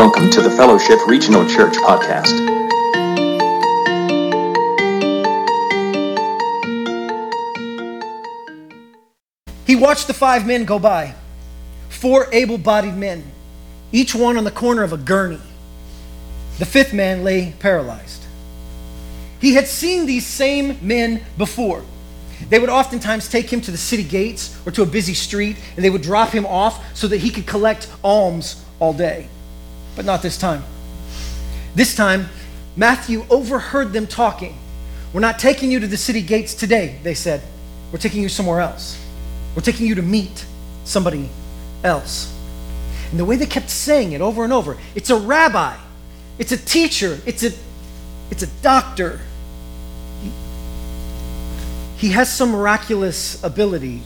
Welcome to the Fellowship Regional Church podcast. He watched the five men go by, four able bodied men, each one on the corner of a gurney. The fifth man lay paralyzed. He had seen these same men before. They would oftentimes take him to the city gates or to a busy street, and they would drop him off so that he could collect alms all day. But not this time. This time, Matthew overheard them talking. We're not taking you to the city gates today, they said. We're taking you somewhere else. We're taking you to meet somebody else. And the way they kept saying it over and over it's a rabbi, it's a teacher, it's a, it's a doctor. He, has some miraculous ability.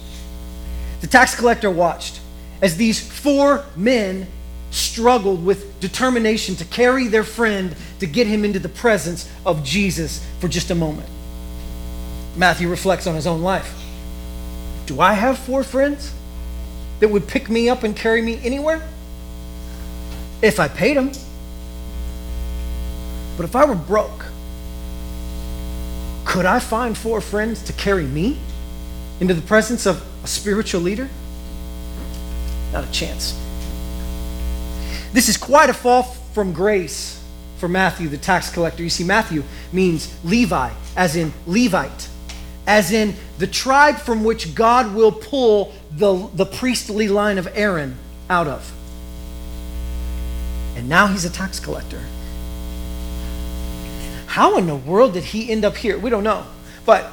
The tax collector watched as these four men struggled with determination to carry their friend to get him into the presence of Jesus for just a moment. Matthew reflects on his own life. Do I have four friends that would pick me up and carry me anywhere? If I paid them. But if I were broke, could I find four friends to carry me into the presence of a spiritual leader? Not a chance. This is quite a fall from grace for Matthew, the tax collector. You see, Matthew means Levi, as in Levite, as in the tribe from which God will pull the, the priestly line of Aaron out of. And now he's a tax collector. How in the world did he end up here? We don't know. But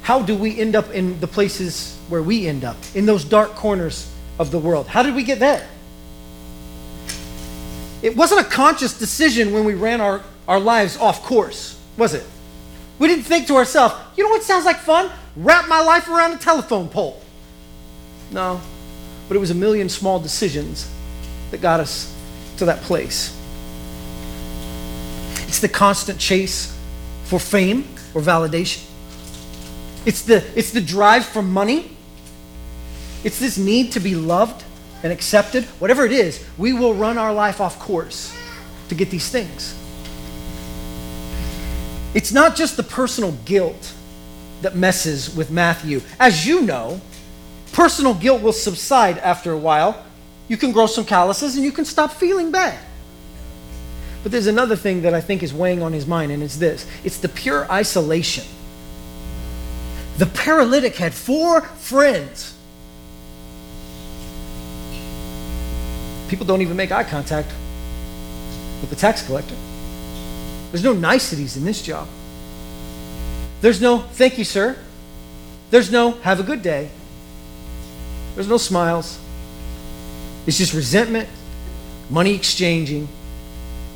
how do we end up in the places where we end up, in those dark corners of the world? How did we get there? It wasn't a conscious decision when we ran our, our lives off course, was it? We didn't think to ourselves, you know what sounds like fun? Wrap my life around a telephone pole. No, but it was a million small decisions that got us to that place. It's the constant chase for fame or validation. It's the, it's the drive for money. It's this need to be loved and accepted. Whatever it is, we will run our life off course to get these things. It's not just the personal guilt that messes with Matthew. As you know, personal guilt will subside after a while. You can grow some calluses and you can stop feeling bad. But there's another thing that I think is weighing on his mind, and it's this it's the pure isolation. The paralytic had four friends. People don't even make eye contact with the tax collector. There's no niceties in this job. There's no thank you, sir. There's no have a good day. There's no smiles. It's just resentment, money exchanging,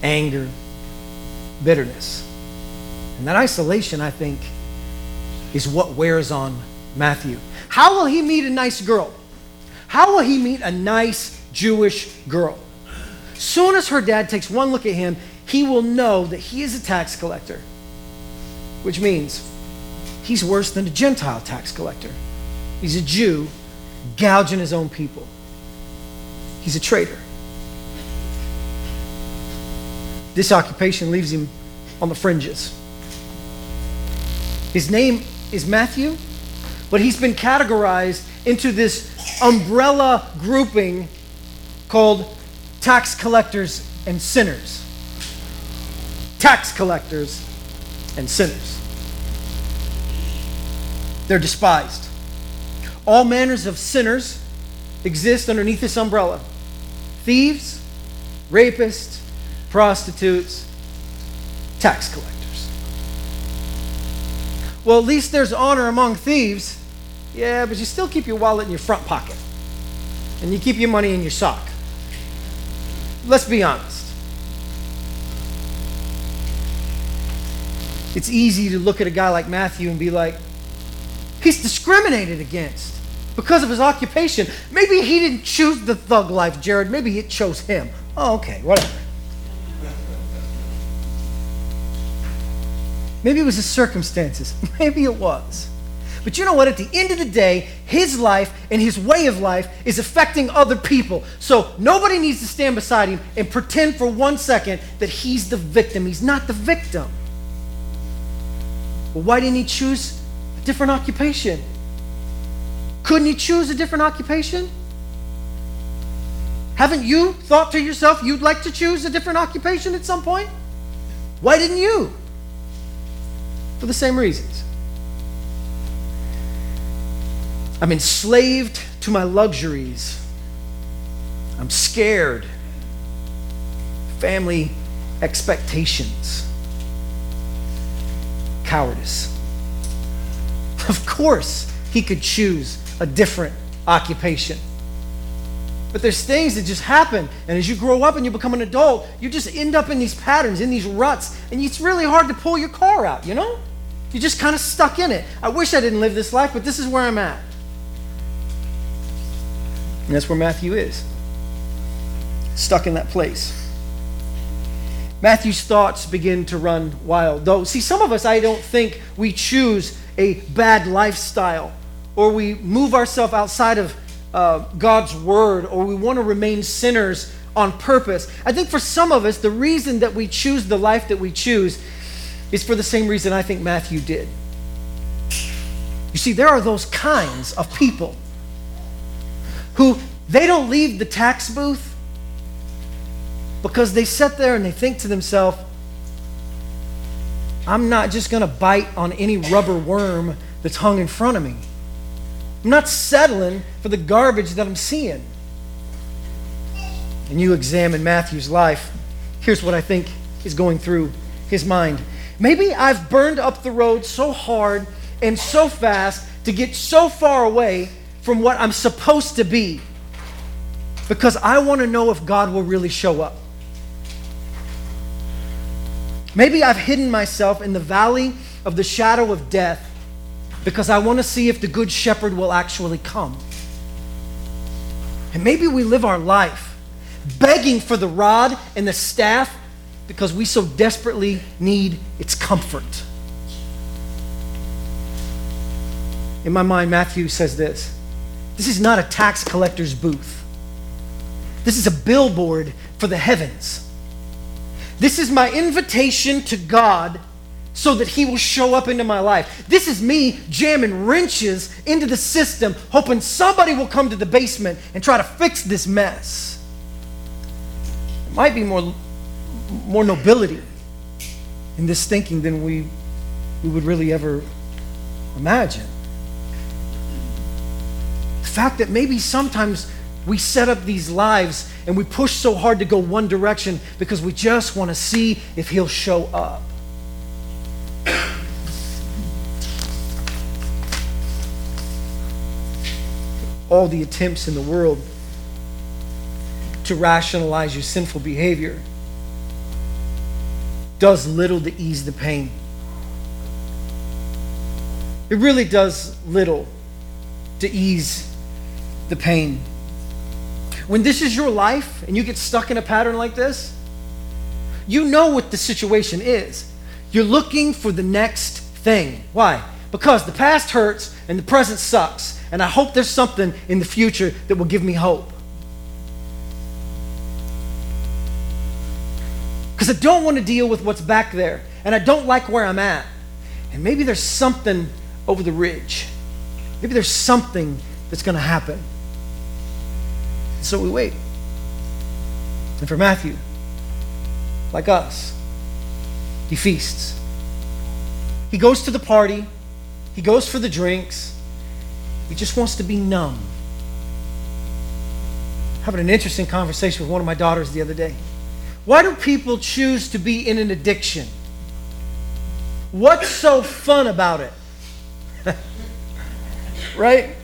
anger, bitterness. And that isolation, I think, is what wears on Matthew. How will he meet a nice girl? How will he meet a nice Jewish girl? Soon as her dad takes one look at him, he will know that he is a tax collector, which means he's worse than a Gentile tax collector. He's a Jew gouging his own people. He's a traitor. This occupation leaves him on the fringes. His name is Matthew, but he's been categorized into this umbrella grouping called tax collectors and sinners. Tax collectors and sinners. They're despised. All manners of sinners exist underneath this umbrella thieves, rapists, prostitutes, tax collectors. Well, at least there's honor among thieves. Yeah, but you still keep your wallet in your front pocket. And you keep your money in your sock. Let's be honest. It's easy to look at a guy like Matthew and be like, he's discriminated against because of his occupation. Maybe he didn't choose the thug life, Jared. Maybe it chose him. Oh, okay, whatever. Maybe it was his circumstances. Maybe it was. But you know what? At the end of the day, his life and his way of life is affecting other people. So nobody needs to stand beside him and pretend for one second that he's the victim. He's not the victim. Well, why didn't he choose a different occupation? Couldn't he choose a different occupation? Haven't you thought to yourself you'd like to choose a different occupation at some point? Why didn't you? For the same reasons. I'm enslaved to my luxuries. I'm scared. Family expectations. Cowardice. Of course, he could choose a different occupation. But there's things that just happen. And as you grow up and you become an adult, you just end up in these patterns, in these ruts. And it's really hard to pull your car out, you know? You're just kind of stuck in it. I wish I didn't live this life, but this is where I'm at. And that's where Matthew is. Stuck in that place. Matthew's thoughts begin to run wild. Though, see, some of us, I don't think we choose a bad lifestyle or we move ourselves outside of uh, God's word or we want to remain sinners on purpose. I think for some of us, the reason that we choose the life that we choose is for the same reason I think Matthew did. You see, there are those kinds of people who they don't leave the tax booth because they sit there and they think to themselves, I'm not just going to bite on any rubber worm that's hung in front of me. I'm not settling for the garbage that I'm seeing. And you examine Matthew's life, here's what I think is going through his mind. Maybe I've burned up the road so hard and so fast to get so far away from what I'm supposed to be because I want to know if God will really show up. Maybe I've hidden myself in the valley of the shadow of death because I want to see if the Good Shepherd will actually come. And maybe we live our life begging for the rod and the staff because we so desperately need its comfort. In my mind, Matthew says this this is not a tax collector's booth, this is a billboard for the heavens. This is my invitation to God so that he will show up into my life. This is me jamming wrenches into the system, hoping somebody will come to the basement and try to fix this mess. It might be more, more nobility in this thinking than we, we would really ever imagine. Fact that maybe sometimes we set up these lives and we push so hard to go one direction because we just want to see if he'll show up. all the attempts in the world to rationalize your sinful behavior does little to ease the pain. It really does little to ease the pain. When this is your life and you get stuck in a pattern like this, you know what the situation is. You're looking for the next thing. Why? Because the past hurts and the present sucks. And I hope there's something in the future that will give me hope. Because I don't want to deal with what's back there. And I don't like where I'm at. And maybe there's something over the ridge. Maybe there's something that's going to happen. So we wait. And for Matthew, like us, he feasts. He goes to the party, he goes for the drinks, he just wants to be numb. Having an interesting conversation with one of my daughters the other day. Why do people choose to be in an addiction? What's so fun about it? right?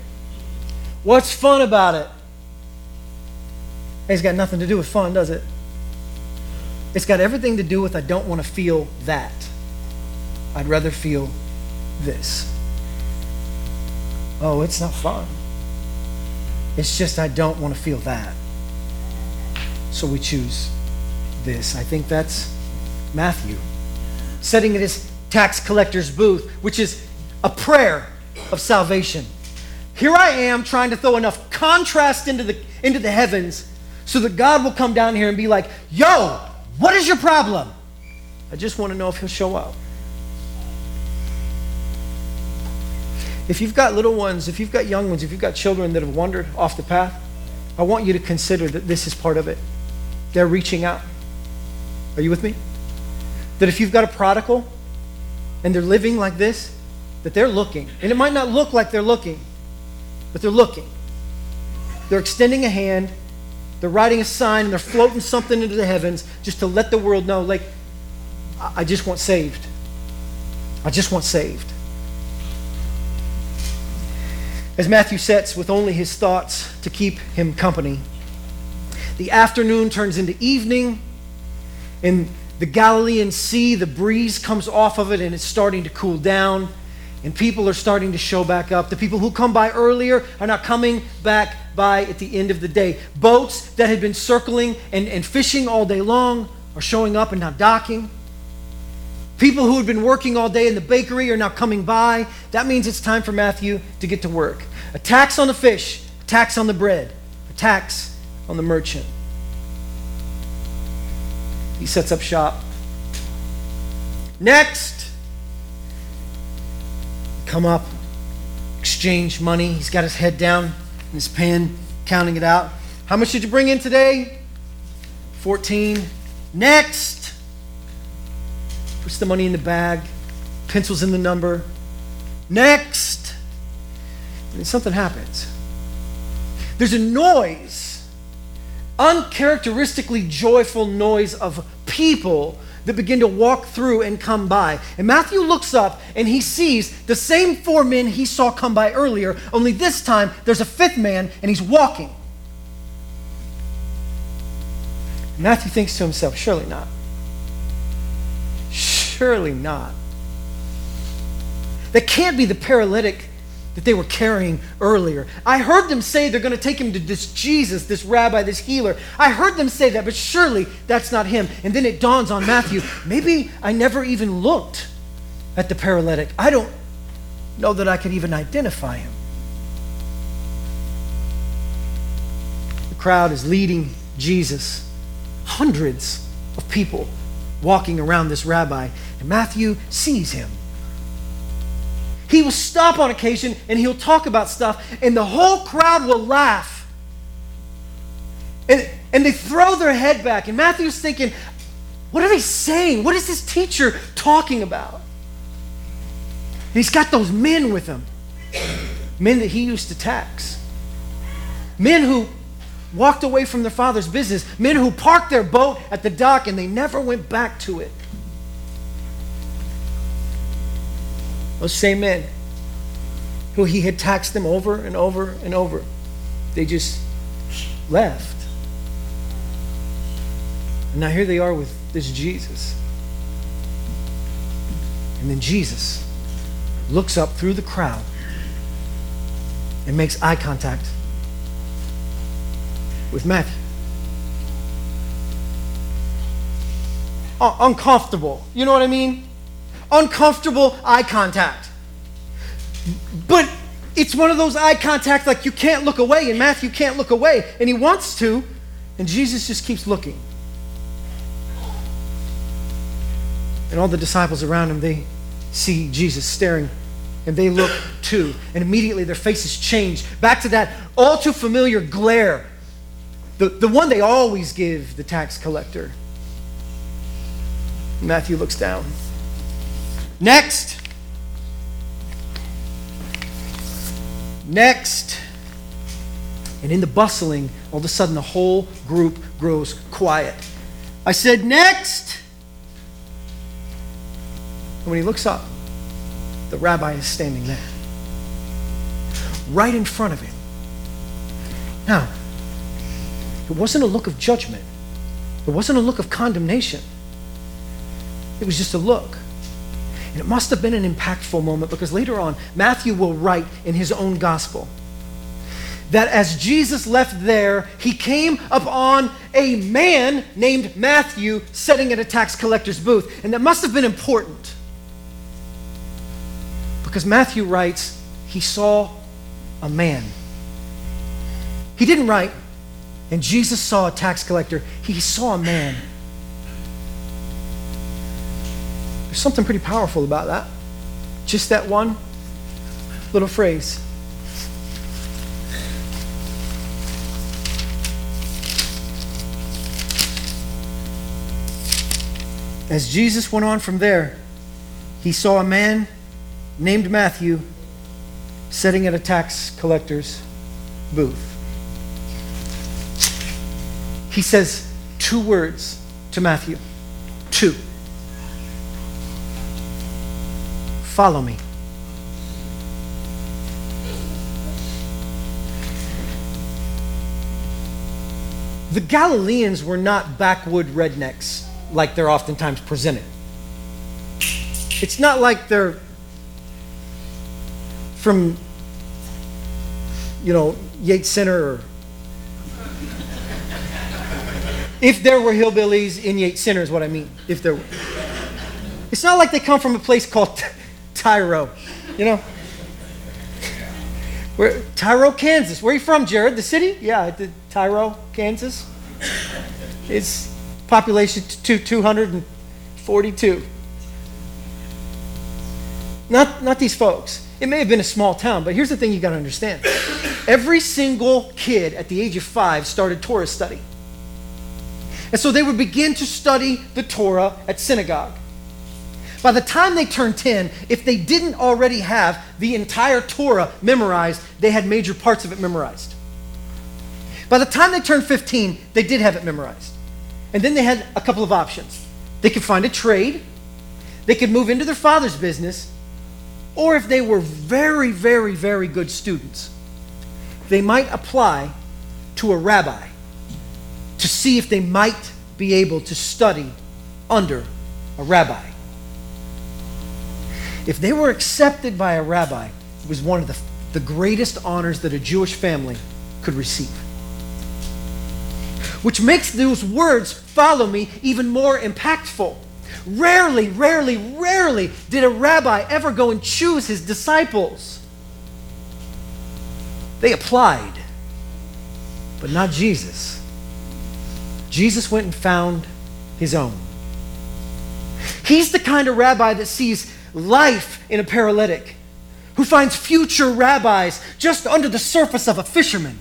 What's fun about it? It's got nothing to do with fun, does it? It's got everything to do with I don't want to feel that. I'd rather feel this. Oh, it's not fun. It's just I don't want to feel that. So we choose this. I think that's Matthew. Setting at his tax collector's booth, which is a prayer of salvation. Here I am trying to throw enough contrast into the, into the heavens so that God will come down here and be like, yo, what is your problem? I just want to know if he'll show up. If you've got little ones, if you've got young ones, if you've got children that have wandered off the path, I want you to consider that this is part of it. They're reaching out. Are you with me? That if you've got a prodigal and they're living like this, that they're looking. And it might not look like they're looking, but they're looking. They're extending a hand, they're writing a sign, and they're floating something into the heavens just to let the world know, like, I just want saved. I just want saved. As Matthew sets with only his thoughts to keep him company, the afternoon turns into evening. In the Galilean Sea, the breeze comes off of it and it's starting to cool down. And people are starting to show back up. The people who come by earlier are not coming back by at the end of the day. Boats that had been circling and, and fishing all day long are showing up and now docking. People who had been working all day in the bakery are now coming by. That means it's time for Matthew to get to work. A tax on the fish, a tax on the bread, a tax on the merchant. He sets up shop. Next, come up, exchange money. He's got his head down his pen, counting it out. How much did you bring in today? 14. Next, puts the money in the bag, pencils in the number. Next, and something happens. There's a noise, uncharacteristically joyful noise of people that begin to walk through and come by. And Matthew looks up and he sees the same four men he saw come by earlier, only this time there's a fifth man and he's walking. Matthew thinks to himself, surely not. Surely not. That can't be the paralytic that they were carrying earlier. I heard them say they're going to take him to this Jesus, this rabbi, this healer. I heard them say that, but surely that's not him. And then it dawns on Matthew maybe I never even looked at the paralytic. I don't know that I could even identify him. The crowd is leading Jesus, hundreds of people walking around this rabbi, and Matthew sees him. He will stop on occasion and he'll talk about stuff, and the whole crowd will laugh. And, and they throw their head back. And Matthew's thinking, what are they saying? What is this teacher talking about? And he's got those men with him men that he used to tax, men who walked away from their father's business, men who parked their boat at the dock and they never went back to it. Those same men who he had taxed them over and over and over, they just left. And now here they are with this Jesus. And then Jesus looks up through the crowd and makes eye contact with Matthew. Uncomfortable. You know what I mean? Uncomfortable eye contact. But it's one of those eye contacts like you can't look away, and Matthew can't look away, and he wants to, and Jesus just keeps looking. And all the disciples around him, they see Jesus staring, and they look too. And immediately their faces change back to that all too familiar glare, the, the one they always give the tax collector. Matthew looks down. Next. Next. And in the bustling, all of a sudden the whole group grows quiet. I said, Next. And when he looks up, the rabbi is standing there, right in front of him. Now, it wasn't a look of judgment, it wasn't a look of condemnation, it was just a look and it must have been an impactful moment because later on, Matthew will write in his own gospel that as Jesus left there, he came upon a man named Matthew sitting at a tax collector's booth. And that must have been important because Matthew writes, he saw a man. He didn't write, and Jesus saw a tax collector. He saw a man. There's something pretty powerful about that. Just that one little phrase. As Jesus went on from there, he saw a man named Matthew sitting at a tax collector's booth. He says two words to Matthew. Two. Follow me. The Galileans were not backwood rednecks like they're oftentimes presented. It's not like they're from, you know, Yates Center or. If there were hillbillies in Yates Center, is what I mean. If there were. It's not like they come from a place called Tyro, you know? Where, Tyro, Kansas. Where are you from, Jared? The city? Yeah, the Tyro, Kansas. It's population to 242. Not, not these folks. It may have been a small town, but here's the thing you got to understand. Every single kid at the age of five started Torah study. And so they would begin to study the Torah at synagogue. By the time they turned 10, if they didn't already have the entire Torah memorized, they had major parts of it memorized. By the time they turned 15, they did have it memorized. And then they had a couple of options. They could find a trade, they could move into their father's business, or if they were very, very, very good students, they might apply to a rabbi to see if they might be able to study under a rabbi. If they were accepted by a rabbi, it was one of the, the greatest honors that a Jewish family could receive. Which makes those words, follow me, even more impactful. Rarely, rarely, rarely did a rabbi ever go and choose his disciples. They applied, but not Jesus. Jesus went and found his own. He's the kind of rabbi that sees life in a paralytic, who finds future rabbis just under the surface of a fisherman,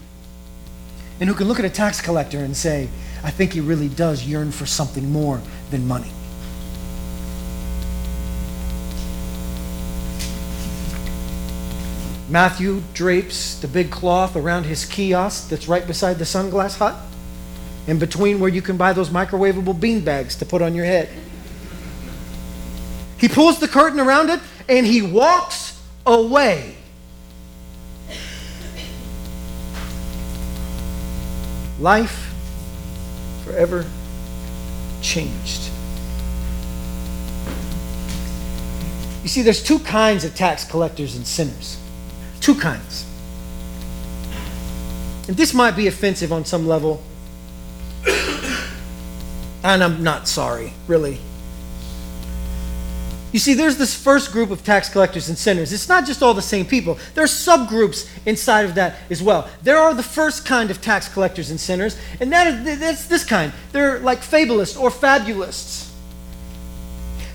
and who can look at a tax collector and say, I think he really does yearn for something more than money. Matthew drapes the big cloth around his kiosk that's right beside the sunglass hut, in between where you can buy those microwavable bean bags to put on your head. He pulls the curtain around it and he walks away. Life forever changed. You see, there's two kinds of tax collectors and sinners. Two kinds. And this might be offensive on some level. And I'm not sorry, really. You see, there's this first group of tax collectors and sinners. It's not just all the same people, there are subgroups inside of that as well. There are the first kind of tax collectors and sinners, and that is, that's this kind. They're like fabulists or fabulists.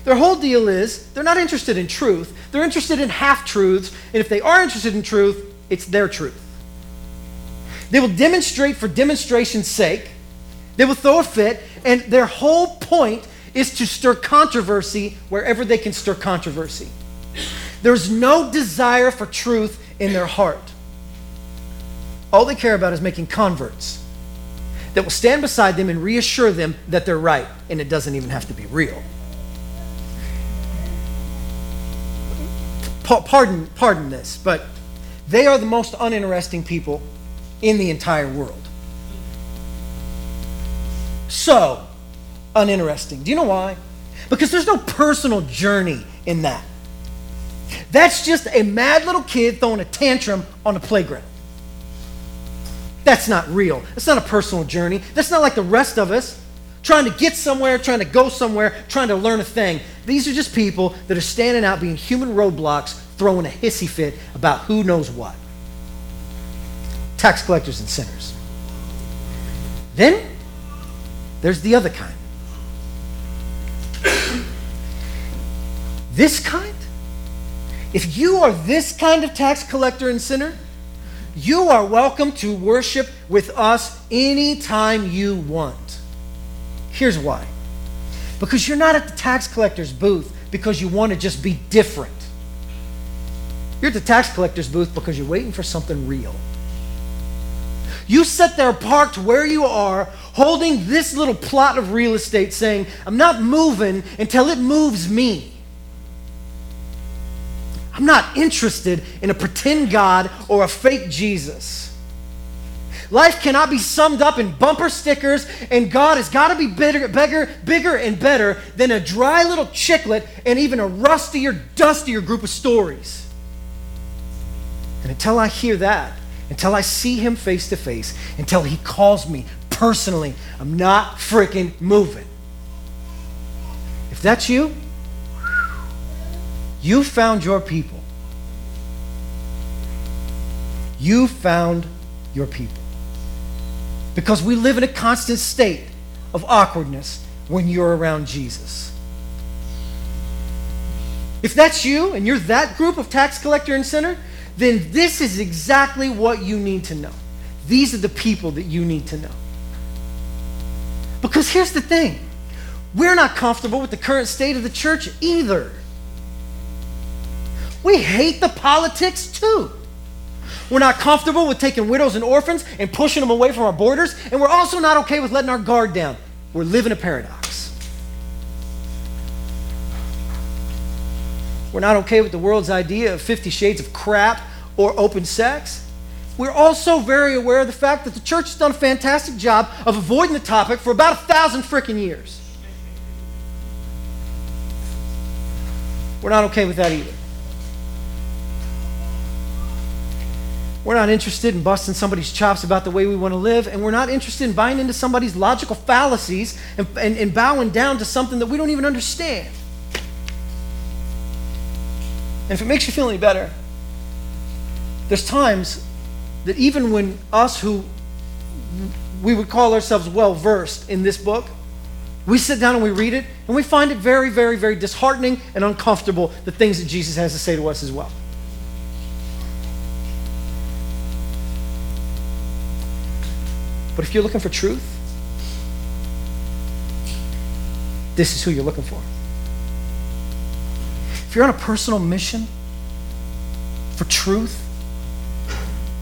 Their whole deal is they're not interested in truth, they're interested in half truths, and if they are interested in truth, it's their truth. They will demonstrate for demonstration's sake, they will throw a fit, and their whole point is to stir controversy wherever they can stir controversy. There's no desire for truth in their heart. All they care about is making converts that will stand beside them and reassure them that they're right, and it doesn't even have to be real. pardon, pardon this, but they are the most uninteresting people in the entire world. So uninteresting. Do you know why? Because there's no personal journey in that. That's just a mad little kid throwing a tantrum on a playground. That's not real. It's not a personal journey. That's not like the rest of us trying to get somewhere, trying to go somewhere, trying to learn a thing. These are just people that are standing out being human roadblocks throwing a hissy fit about who knows what. Tax collectors and sinners. Then there's the other kind. This kind? If you are this kind of tax collector and sinner, you are welcome to worship with us anytime you want. Here's why because you're not at the tax collector's booth because you want to just be different. You're at the tax collector's booth because you're waiting for something real. You sit there parked where you are, holding this little plot of real estate, saying, I'm not moving until it moves me. I'm not interested in a pretend God or a fake Jesus. Life cannot be summed up in bumper stickers, and God has got to be bigger, bigger, bigger and better than a dry little chiclet and even a rustier, dustier group of stories. And until I hear that, until I see Him face to face, until He calls me personally, I'm not freaking moving. If that's you, you found your people. You found your people. Because we live in a constant state of awkwardness when you're around Jesus. If that's you and you're that group of tax collector and sinner, then this is exactly what you need to know. These are the people that you need to know. Because here's the thing we're not comfortable with the current state of the church either. We hate the politics too. We're not comfortable with taking widows and orphans and pushing them away from our borders. And we're also not okay with letting our guard down. We're living a paradox. We're not okay with the world's idea of 50 shades of crap or open sex. We're also very aware of the fact that the church has done a fantastic job of avoiding the topic for about a thousand freaking years. We're not okay with that either. We're not interested in busting somebody's chops about the way we want to live, and we're not interested in buying into somebody's logical fallacies and, and, and bowing down to something that we don't even understand. And if it makes you feel any better, there's times that even when us who we would call ourselves well versed in this book, we sit down and we read it, and we find it very, very, very disheartening and uncomfortable the things that Jesus has to say to us as well. But if you're looking for truth, this is who you're looking for. If you're on a personal mission for truth,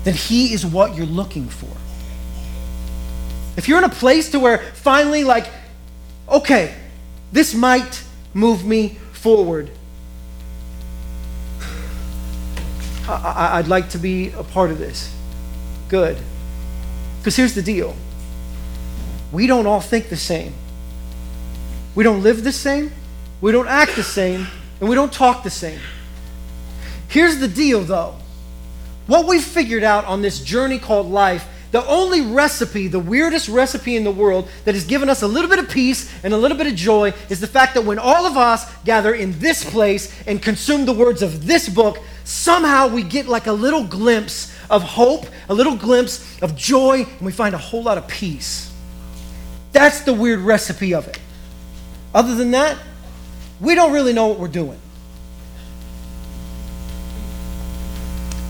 then he is what you're looking for. If you're in a place to where finally, like, okay, this might move me forward, I, would like to be a part of this. Good. Because here's the deal we don't all think the same. We don't live the same, we don't act the same, and we don't talk the same. Here's the deal, though. What we've figured out on this journey called life, the only recipe, the weirdest recipe in the world that has given us a little bit of peace and a little bit of joy is the fact that when all of us gather in this place and consume the words of this book, somehow we get like a little glimpse of hope, a little glimpse of joy, and we find a whole lot of peace. That's the weird recipe of it. Other than that, we don't really know what we're doing.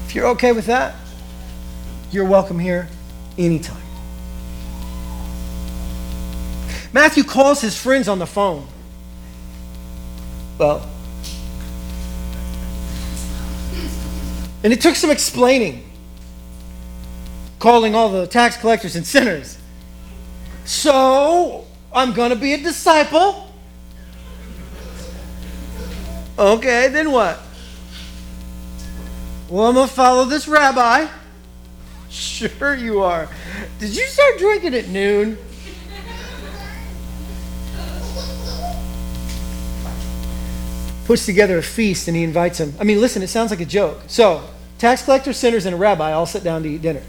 If you're okay with that, you're welcome here anytime. Matthew calls his friends on the phone. Well, and it took some explaining calling all the tax collectors and sinners. So, I'm going to be a disciple. Okay, then what? Well, I'm going to follow this rabbi. Sure, you are. Did you start drinking at noon? Puts together a feast and he invites him. I mean, listen, it sounds like a joke. So, tax collectors, sinners, and a rabbi all sit down to eat dinner.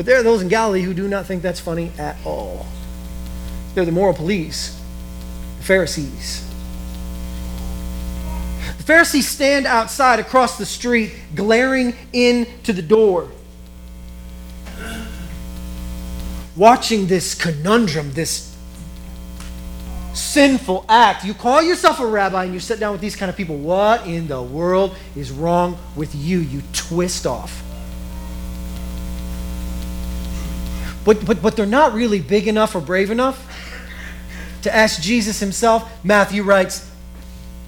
But there are those in Galilee who do not think that's funny at all. They're the moral police, the Pharisees. The Pharisees stand outside across the street, glaring into the door, watching this conundrum, this sinful act. You call yourself a rabbi and you sit down with these kind of people. What in the world is wrong with you? You twist off. But, but, but they're not really big enough or brave enough to ask Jesus himself. Matthew writes,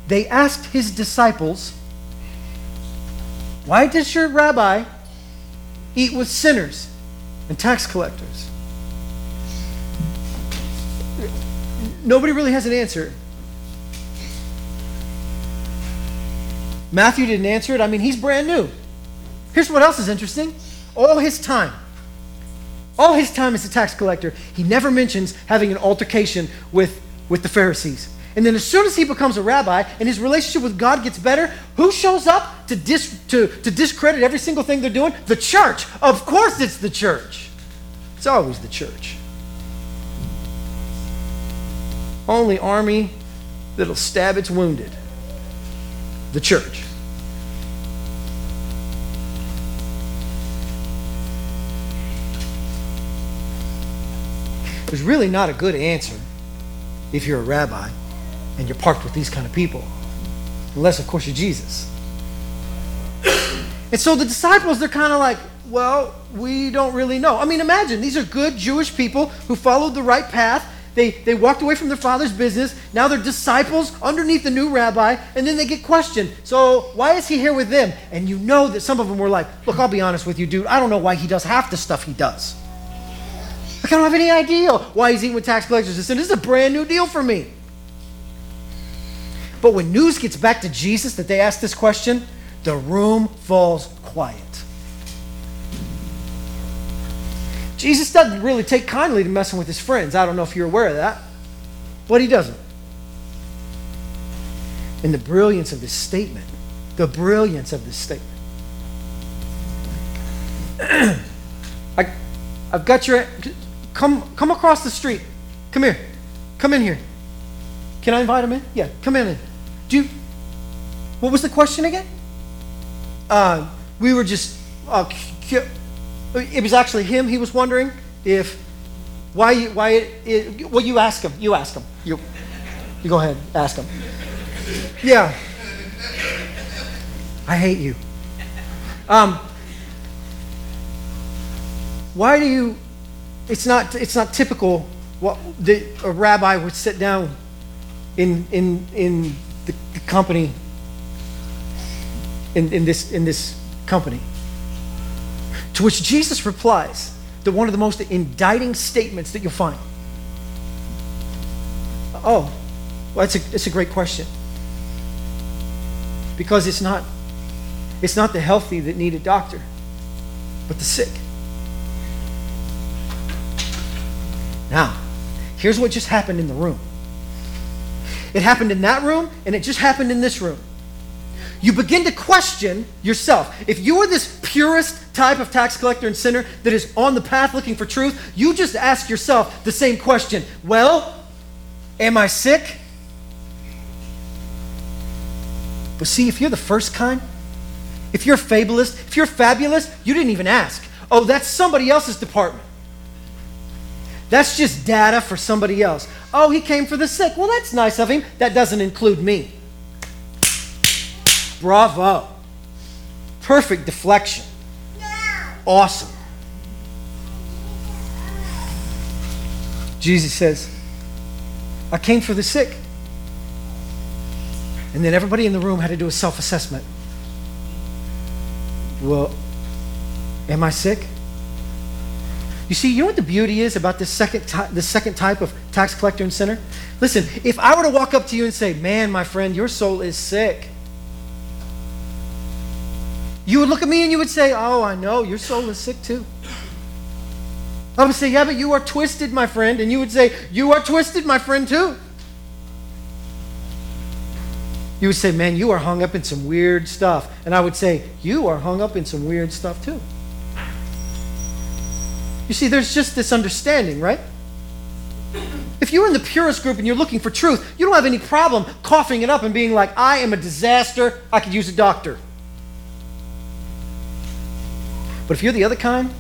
they asked his disciples, Why does your rabbi eat with sinners and tax collectors? Nobody really has an answer. Matthew didn't answer it. I mean, he's brand new. Here's what else is interesting all his time, all his time as a tax collector, he never mentions having an altercation with, with the Pharisees. And then as soon as he becomes a rabbi and his relationship with God gets better, who shows up to, dis, to, to discredit every single thing they're doing? The church. Of course it's the church. It's always the church. Only army that'll stab its wounded. The church. There's really not a good answer if you're a rabbi and you're parked with these kind of people. Unless, of course, you're Jesus. and so the disciples, they're kind of like, well, we don't really know. I mean, imagine these are good Jewish people who followed the right path. They, they walked away from their father's business. Now they're disciples underneath the new rabbi, and then they get questioned. So, why is he here with them? And you know that some of them were like, Look, I'll be honest with you, dude. I don't know why he does half the stuff he does. I don't have any idea why he's eating with tax collectors. This is a brand new deal for me. But when news gets back to Jesus that they asked this question, the room falls quiet. Jesus doesn't really take kindly to messing with his friends. I don't know if you're aware of that, but he doesn't. And the brilliance of this statement, the brilliance of this statement. I, I've got your. Come, come across the street. Come here. Come in here. Can I invite him in? Yeah, come in. Do you, what was the question again? Uh, we were just, uh, it was actually him. He was wondering if, why, why, it, it, well, you ask him. You ask him. You, you go ahead, ask him. Yeah. I hate you. Um, why do you, it's not, it's not typical what the, a rabbi would sit down in, in, in the, the company, in, in, this, in this company. To which Jesus replies that one of the most indicting statements that you'll find. Oh, well, it's a, it's a great question. Because it's not, it's not the healthy that need a doctor, but the sick. Now, here's what just happened in the room. It happened in that room, and it just happened in this room. You begin to question yourself. If you are this purest type of tax collector and sinner that is on the path looking for truth, you just ask yourself the same question Well, am I sick? But see, if you're the first kind, if you're a fabulist, if you're fabulous, you didn't even ask. Oh, that's somebody else's department. That's just data for somebody else. Oh, he came for the sick. Well, that's nice of him. That doesn't include me. Bravo. Perfect deflection. Awesome. Jesus says, I came for the sick. And then everybody in the room had to do a self assessment. Well, am I sick? You see, you know what the beauty is about this second, ty- this second type of tax collector and sinner? Listen, if I were to walk up to you and say, Man, my friend, your soul is sick, you would look at me and you would say, Oh, I know, your soul is sick too. I would say, Yeah, but you are twisted, my friend. And you would say, You are twisted, my friend, too. You would say, Man, you are hung up in some weird stuff. And I would say, You are hung up in some weird stuff, too. You see, there's just this understanding, right? If you're in the purist group and you're looking for truth, you don't have any problem coughing it up and being like, I am a disaster, I could use a doctor. But if you're the other kind,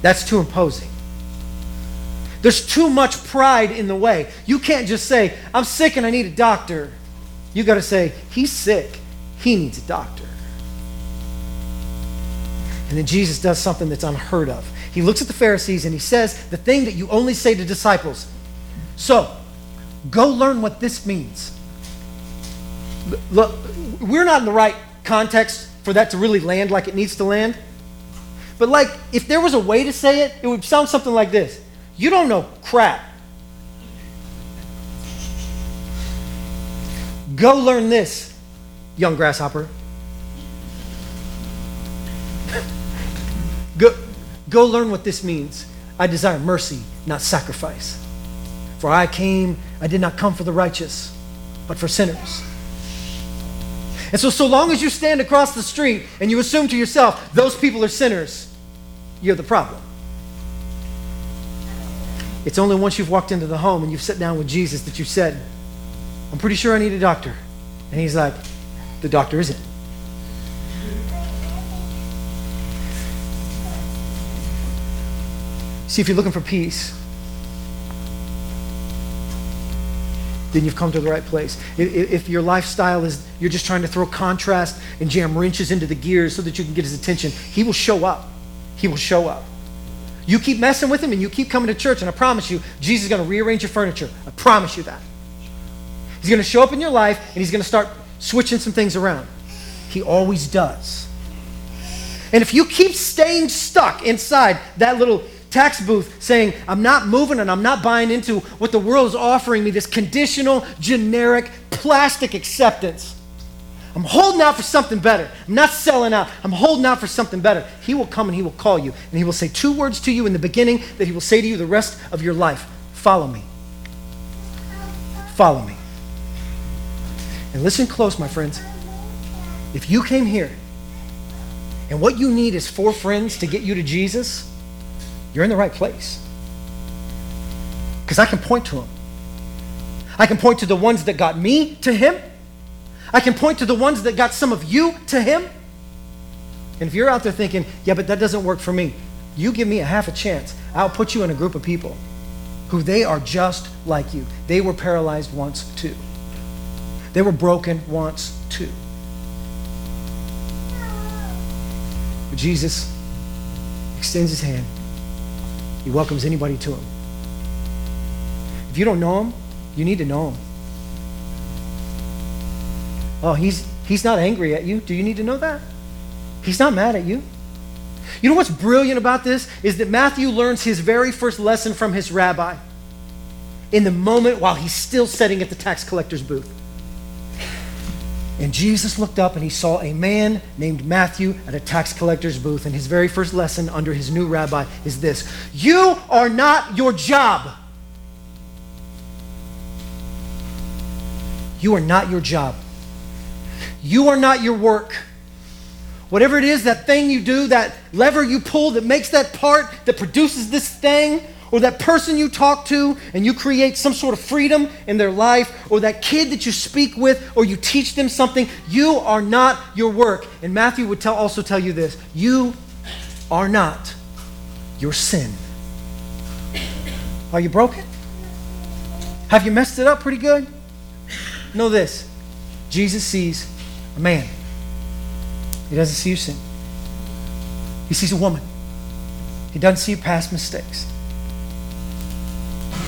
that's too imposing. There's too much pride in the way. You can't just say, I'm sick and I need a doctor. You got to say, He's sick, he needs a doctor. And then Jesus does something that's unheard of. He looks at the Pharisees and he says the thing that you only say to disciples. So, go learn what this means. Look, we're not in the right context for that to really land like it needs to land. But, like, if there was a way to say it, it would sound something like this You don't know crap. Go learn this, young grasshopper. Go, go learn what this means. I desire mercy, not sacrifice. For I came, I did not come for the righteous, but for sinners. And so, so long as you stand across the street and you assume to yourself, those people are sinners, you're the problem. It's only once you've walked into the home and you've sat down with Jesus that you said, I'm pretty sure I need a doctor. And he's like, the doctor isn't. See, if you're looking for peace, then you've come to the right place. If your lifestyle is you're just trying to throw contrast and jam wrenches into the gears so that you can get his attention, he will show up. He will show up. You keep messing with him and you keep coming to church, and I promise you, Jesus is going to rearrange your furniture. I promise you that. He's going to show up in your life and he's going to start switching some things around. He always does. And if you keep staying stuck inside that little tax booth saying, I'm not moving and I'm not buying into what the world is offering me this conditional, generic, plastic acceptance. I'm holding out for something better. I'm not selling out. I'm holding out for something better. He will come and he will call you. And he will say two words to you in the beginning that he will say to you the rest of your life Follow me. Follow me. And listen close, my friends. If you came here and what you need is four friends to get you to Jesus, you're in the right place. Because I can point to them. I can point to the ones that got me to Him. I can point to the ones that got some of you to Him. And if you're out there thinking, yeah, but that doesn't work for me, you give me a half a chance. I'll put you in a group of people who they are just like you. They were paralyzed once too, they were broken once too. But Jesus extends his hand he welcomes anybody to him. If you don't know him, you need to know him. Oh, he's, he's not angry at you. Do you need to know that? He's not mad at you. You know what's brilliant about this is that Matthew learns his very first lesson from his rabbi in the moment while he's still sitting at the tax collector's booth. And Jesus looked up and he saw a man named Matthew at a tax collector's booth. And his very first lesson under his new rabbi is this You are not your job. You are not your job. You are not your work. Whatever it is, that thing you do, that lever you pull that makes that part that produces this thing, or that person you talk to and you create some sort of freedom in their life, or that kid that you speak with or you teach them something, you are not your work. And Matthew would tell, also tell you this you are not your sin. Are you broken? Have you messed it up pretty good? Know this Jesus sees a man, he doesn't see your sin, he sees a woman. He doesn't see your past mistakes.